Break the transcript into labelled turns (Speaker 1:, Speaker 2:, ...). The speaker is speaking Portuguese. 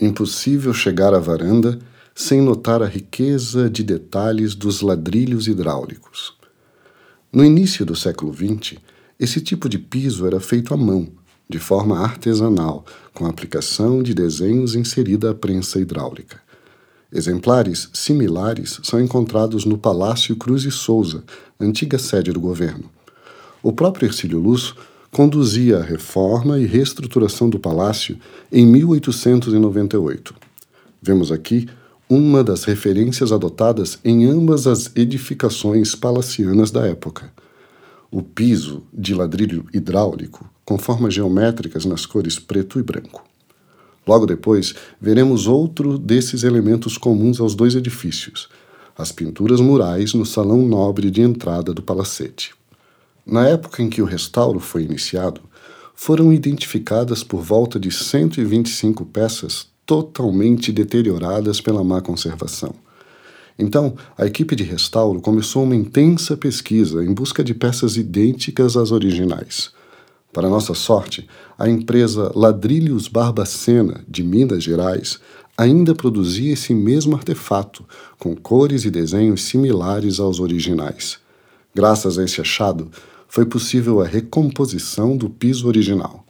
Speaker 1: Impossível chegar à varanda sem notar a riqueza de detalhes dos ladrilhos hidráulicos. No início do século XX, esse tipo de piso era feito à mão, de forma artesanal, com aplicação de desenhos inserida à prensa hidráulica. Exemplares similares são encontrados no Palácio Cruz e Souza, antiga sede do governo. O próprio Ercílio Lúcio conduzia a reforma e reestruturação do palácio em 1898. Vemos aqui uma das referências adotadas em ambas as edificações palacianas da época. O piso, de ladrilho hidráulico, com formas geométricas nas cores preto e branco. Logo depois, veremos outro desses elementos comuns aos dois edifícios, as pinturas murais no salão nobre de entrada do palacete. Na época em que o restauro foi iniciado, foram identificadas por volta de 125 peças totalmente deterioradas pela má conservação. Então, a equipe de restauro começou uma intensa pesquisa em busca de peças idênticas às originais. Para nossa sorte, a empresa Ladrilhos Barbacena, de Minas Gerais, ainda produzia esse mesmo artefato, com cores e desenhos similares aos originais. Graças a esse achado, foi possível a recomposição do piso original.